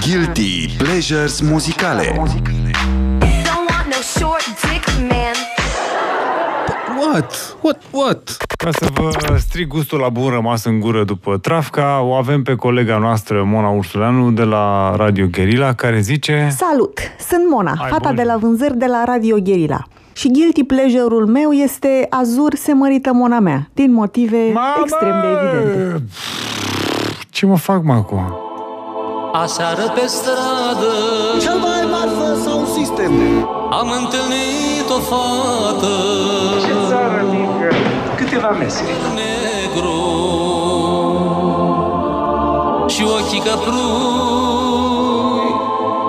Guilty Pleasures muzicale Don't want no short dick man. What? What? What? Ca să vă stric gustul la bun rămas în gură după Trafca, o avem pe colega noastră, Mona Ursuleanu, de la Radio Guerilla, care zice... Salut! Sunt Mona, Hai, fata bun. de la vânzări de la Radio Gherila. Și guilty pleasure-ul meu este Azur se mărită mona mea, din motive extrem de evidente. Ce mă fac, mă, acum? Aseară pe stradă Cel mai marfă sau sistem? Am întâlnit o fată Ce țară mică? Câteva mese. Negru Și ochii căprui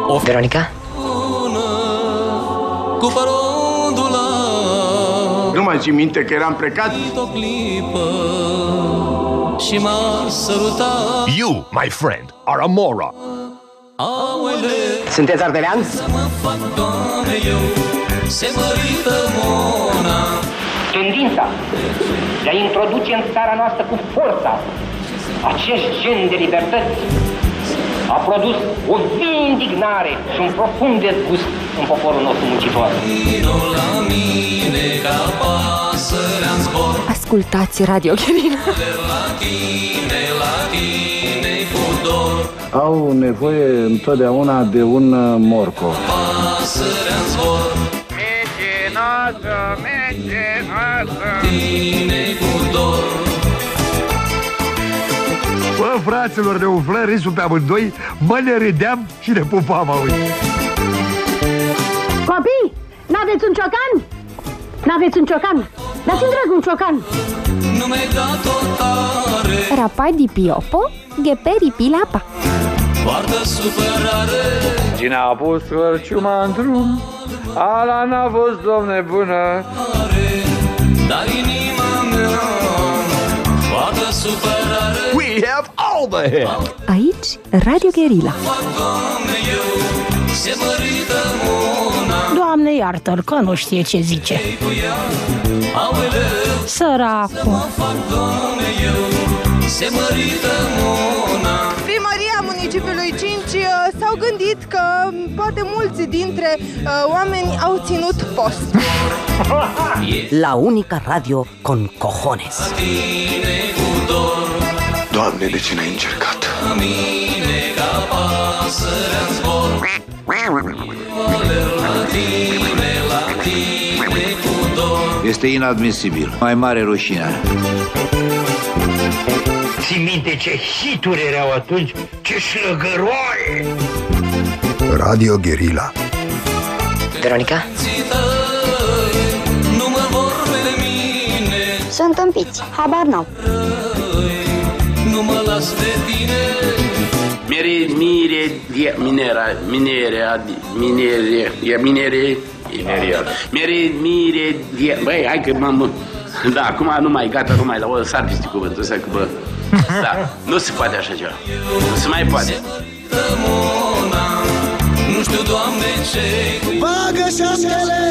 O Veronica? bună Cu parondula Nu mai ții minte că eram plecat? O clipă Și m-a sărutat You, my friend, are a moron. Aole Sunteți ardelean? Să mă fac doamne eu Se mărită mona Tendința de a introduce în țara noastră cu forța acest gen de libertăți a produs o vie indignare și un profund dezgust în poporul nostru muncitor. Ascultați Radio Gherina. Au nevoie întotdeauna de un uh, morcov. Mecenață, mecenață. Fraților, ne umflă râsul pe amândoi, mă ne râdeam și ne pupam, auzi. Copii, n-aveți un ciocan? N-aveți un ciocan? Dați-mi drag un ciocan. Nu mi-ai dat o tare Rapai di piopo, gheperi pilapa. Poartă supărare Cine a pus cărciuma în drum, ala n-a fost domne bună. Dar Aici, Radio Gherila. Fac doamne eu Se mărită mona Doamne iartă-l că nu știe ce zice. cu ea Aoleu Săracul. fac doamne eu Se mărită mona Primăria municipiului 5 uh, s-au gândit că m, poate mulți dintre uh, oameni au ținut post. La unica radio con cojones. Tine cu dor Doamne, de ce n-ai încercat? La mine ca pasărea-n zbor Aoleu la tine, la tine cu dor Este inadmisibil. Mai mare rușine. Ții minte ce hituri erau atunci, ce șlăgăroare! Radio Guerilla Veronica? Țită, nu mă vorbe de mine Sunt împiți, habar n-au. Nu mă las de tine Mire, mire, die, minera, minere, adi, minere, e minere, minerial. Mire, mire, die, băi, hai că m-am... Da, acum nu mai, gata, nu mai, la o sar peste cuvântul ăsta, că bă... Da, nu se poate așa ceva. Nu se mai poate. Mona Nu știu, Doamne, ce Bagă șaptele!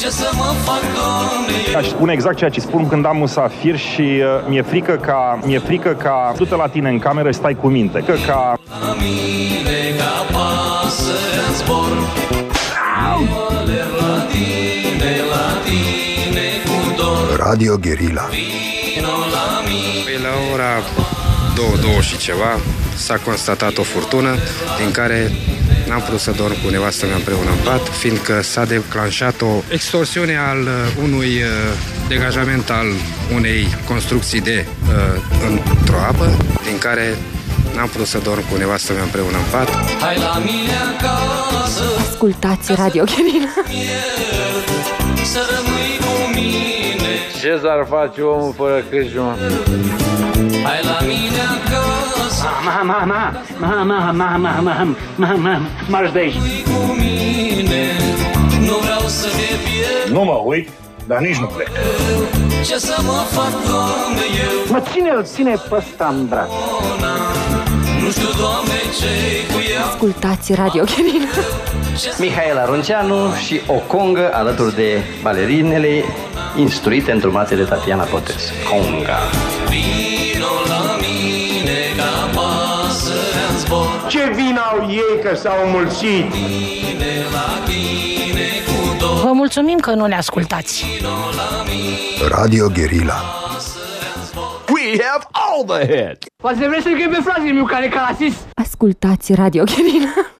Ce să mă fac, Doamne Aș spune exact ceea ce spun când am musafir și uh, mi-e frică ca, mi-e frică ca du-te la tine în cameră și stai cu minte. Că ca La mine ca pasărea-n zbor Aler la tine, la tine cu dor Radio Guerilla Vino la mine Păi la ora 2, 2 și ceva s-a constatat o furtună din care n-am putut să dorm cu nevastă mea împreună în pat, fiindcă s-a declanșat o extorsiune al uh, unui uh, degajament al unei construcții de uh, într-o apă, din care n-am putut să dorm cu nevastă mea împreună în pat. Hai la mine acasă Ascultați Radio Guerilla. Să rămâi cu mine Ce s-ar face omul fără Crăciun? Hai la mine acasă Ma, ma, ma, ma, ma, ma, ma, ma, ma, ma, marș de aici. Cu mine Nu vreau să te pierd nu mă uit, dar nici nu plec. Ce să mă fac, Doamne, eu Mă ține-l, ține pe ăsta în braț. Nu știu, Doamne, ce cu ea Ascultați Radio Guerilla. Mihaela Runceanu și o congă alături de balerinele instruite îndrumate de Tatiana Potescu. Conga. Ce vin au ei că s-au mulțit? Vă mulțumim că nu ne ascultați. Radio Guerilla. We have all the hits. Poate vreți să-i pe fratele meu care e ca rasist? Ascultați Radio Guerilla.